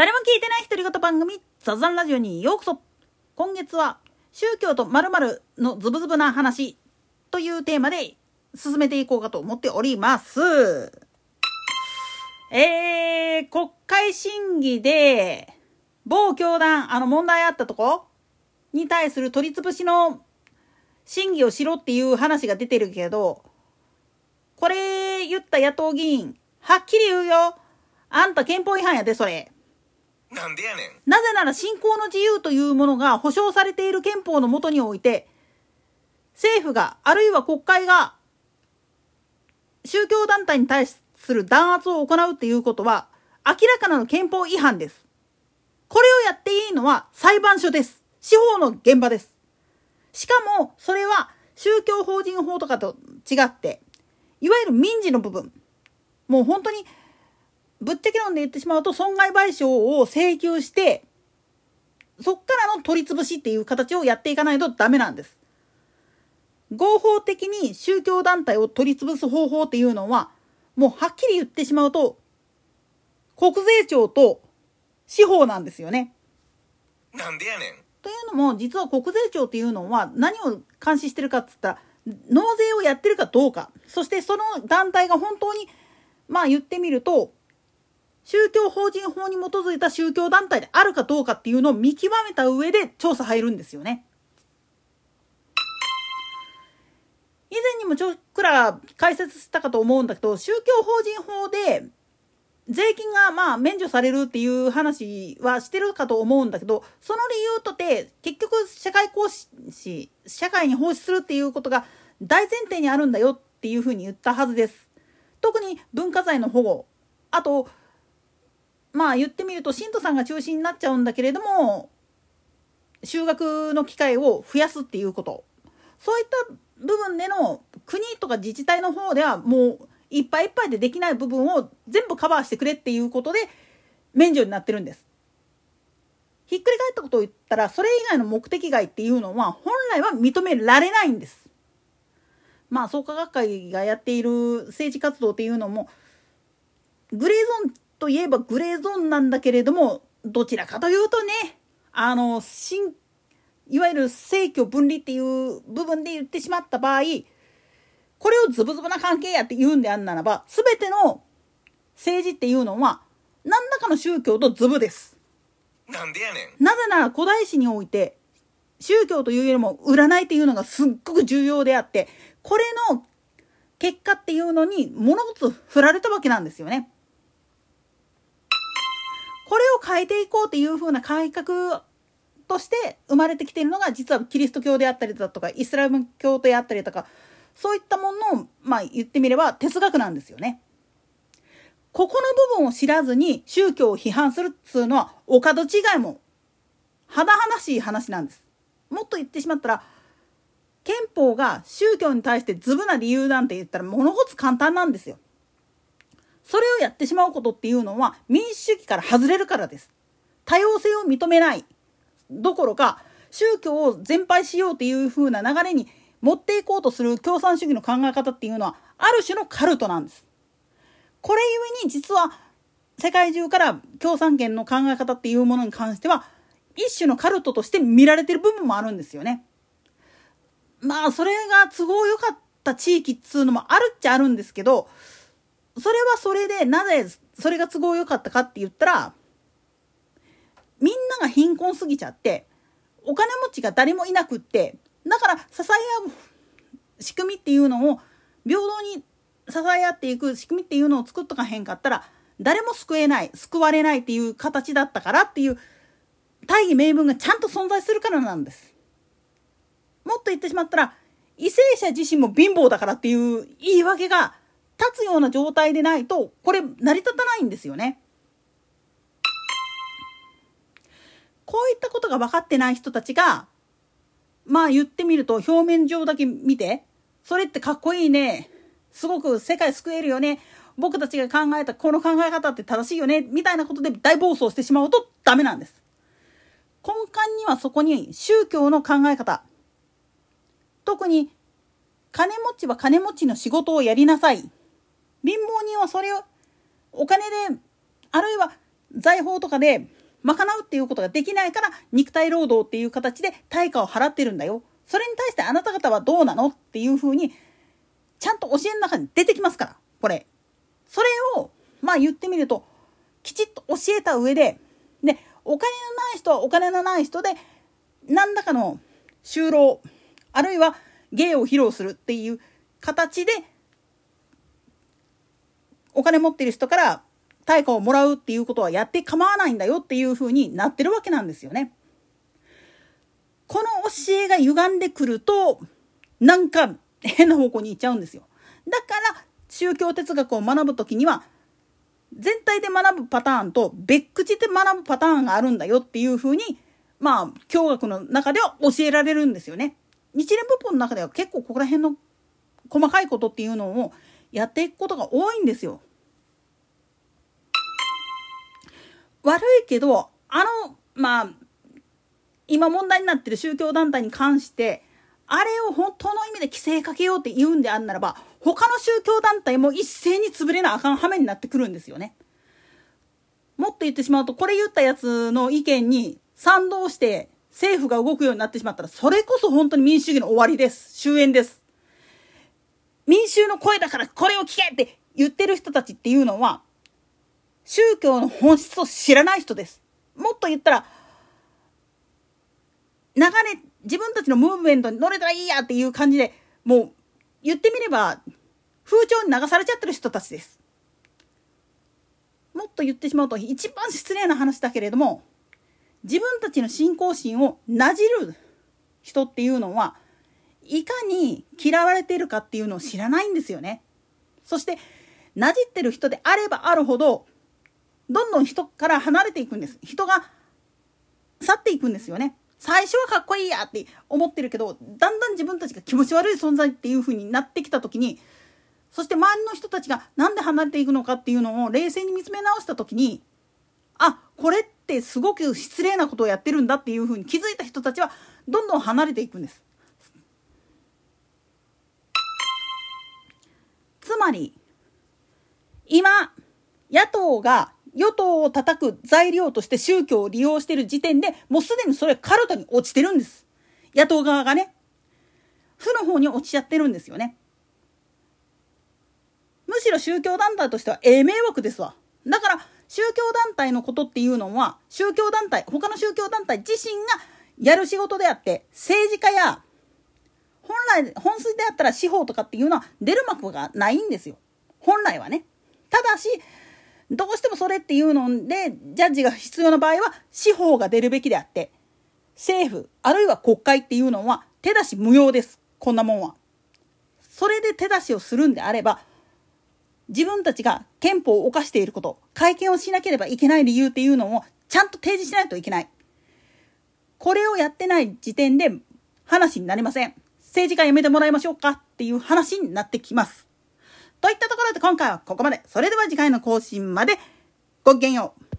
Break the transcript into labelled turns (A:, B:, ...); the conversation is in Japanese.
A: 誰も聞いてない独り言番組ザザンラジオにようこそ今月は宗教と〇〇のズブズブな話というテーマで進めていこうかと思っております。えー、国会審議で某教団、あの問題あったとこに対する取り潰しの審議をしろっていう話が出てるけど、これ言った野党議員、はっきり言うよ。あんた憲法違反やで、それ。
B: なんでやねん。
A: なぜなら信仰の自由というものが保障されている憲法のもとにおいて、政府が、あるいは国会が、宗教団体に対する弾圧を行うっていうことは、明らかなる憲法違反です。これをやっていいのは裁判所です。司法の現場です。しかも、それは宗教法人法とかと違って、いわゆる民事の部分。もう本当に、ぶっちゃけ論で言ってしまうと損害賠償を請求して、そっからの取り潰しっていう形をやっていかないとダメなんです。合法的に宗教団体を取り潰す方法っていうのは、もうはっきり言ってしまうと、国税庁と司法なんですよね。
B: なんでやねん。
A: というのも、実は国税庁っていうのは何を監視してるかっつったら、納税をやってるかどうか、そしてその団体が本当に、まあ言ってみると、宗教法人法に基づいた宗教団体であるかどうかっていうのを見極めた上で調査入るんですよね。以前にもちょっくら解説したかと思うんだけど、宗教法人法で税金がまあ免除されるっていう話はしてるかと思うんだけど、その理由とて結局社会行使、社会に奉仕するっていうことが大前提にあるんだよっていうふうに言ったはずです。特に文化財の保護、あと、まあ言ってみると信徒さんが中心になっちゃうんだけれども、修学の機会を増やすっていうこと。そういった部分での国とか自治体の方ではもういっぱいいっぱいでできない部分を全部カバーしてくれっていうことで免除になってるんです。ひっくり返ったことを言ったらそれ以外の目的外っていうのは本来は認められないんです。まあ創価学会がやっている政治活動っていうのもグレーゾーンといえばグレーゾーンなんだけれどもどちらかというとねあの新いわゆる政教分離っていう部分で言ってしまった場合これをズブズブな関係やって言うんであんならば全ての政治っていうのは何らかの宗教とズブです。
B: なんでやね
A: なぜなら古代史において宗教というよりも占いっていうのがすっごく重要であってこれの結果っていうのに物事振られたわけなんですよね。これを変えていこうっていう風な改革として生まれてきているのが実はキリスト教であったりだとかイスラム教であったりとかそういったものをまあ言ってみれば哲学なんですよね。ここの部分を知らずに宗教を批判するっつうのはお門違いも甚だしい話なんです。もっと言ってしまったら憲法が宗教に対してズブな理由なんて言ったら物事簡単なんですよ。それをやってしまうことっていうのは民主主義から外れるからです。多様性を認めないどころか宗教を全廃しようっていう風な流れに持っていこうとする共産主義の考え方っていうのはある種のカルトなんです。これゆえに実は世界中から共産権の考え方っていうものに関しては一種のカルトとして見られてる部分もあるんですよね。まあそれが都合良かった地域っつうのもあるっちゃあるんですけどそれはそれでなぜそれが都合良かったかって言ったらみんなが貧困すぎちゃってお金持ちが誰もいなくってだから支え合う仕組みっていうのを平等に支え合っていく仕組みっていうのを作っとかへんかったら誰も救えない救われないっていう形だったからっていう大義名分がちゃんと存在するからなんです。もっと言ってしまったら為政者自身も貧乏だからっていう言い訳が立つような状態でないとこれ成り立たないんですよね。こういったことが分かってない人たちがまあ言ってみると表面上だけ見てそれってかっこいいねすごく世界救えるよね僕たちが考えたこの考え方って正しいよねみたいなことで大暴走してしまうとダメなんです。根幹にはそこに宗教の考え方特に金持ちは金持ちの仕事をやりなさい貧乏人はそれをお金であるいは財宝とかで賄うっていうことができないから肉体労働っていう形で対価を払ってるんだよ。それに対してあなた方はどうなのっていうふうにちゃんと教えの中に出てきますからこれ。それをまあ言ってみるときちっと教えた上ででお金のない人はお金のない人で何らかの就労あるいは芸を披露するっていう形でお金持ってる人から対価をもらうっていうことはやって構わないんだよっていうふうになってるわけなんですよね。この教えが歪んでくるとなんか変な方向に行っちゃうんですよ。だから宗教哲学を学ぶ時には全体で学ぶパターンと別口で学ぶパターンがあるんだよっていうふうにまあ教学の中では教えられるんですよね。日蓮仏法の中では結構ここら辺の細かいことっていうのをやっていくことが多いんですよ。悪いけどあのまあ今問題になってる宗教団体に関してあれを本当の意味で規制かけようって言うんであんならば他の宗教団体も一斉に潰れなあかん羽目になってくるんですよね。もっと言ってしまうとこれ言ったやつの意見に賛同して政府が動くようになってしまったらそれこそ本当に民主主義の終わりです終焉です民衆の声だからこれを聞けって言ってる人たちっていうのは宗教の本質を知らない人ですもっと言ったら流れ自分たちのムーブメントに乗れたらいいやっていう感じでもう言ってみれば風潮に流されちゃってる人たちですもっと言ってしまうと一番失礼な話だけれども自分たちの信仰心をなじる人っていうのはいかに嫌われているかっていうのを知らないんですよね。そしてなじってる人であればあるほどどんどん人から離れていくんです。人が去っていくんですよね。最初はかっこいいやって思ってるけどだんだん自分たちが気持ち悪い存在っていう風になってきた時にそして周りの人たちが何で離れていくのかっていうのを冷静に見つめ直した時にあこれってすごく失礼なことをやってるんだっていうふうに気づいた人たちはどんどん離れていくんです。つまり今野党が与党を叩く材料として宗教を利用している時点でもうすでにそれカルトに落ちてるんです。野党側がね。負の方に落ちちゃってるんですよね。むしろ宗教団体としてはええ迷惑ですわ。だから宗教団体のことっていうのは宗教団体他の宗教団体自身がやる仕事であって政治家や本来本筋であったら司法とかっていうのは出る幕がないんですよ本来はねただしどうしてもそれっていうのでジャッジが必要な場合は司法が出るべきであって政府あるいは国会っていうのは手出し無用ですこんなもんは。それで手出しをするんであれば自分たちが憲法を犯していること、会見をしなければいけない理由っていうのをちゃんと提示しないといけない。これをやってない時点で話になりません。政治家辞めてもらいましょうかっていう話になってきます。といったところで今回はここまで。それでは次回の更新までごきげんよう。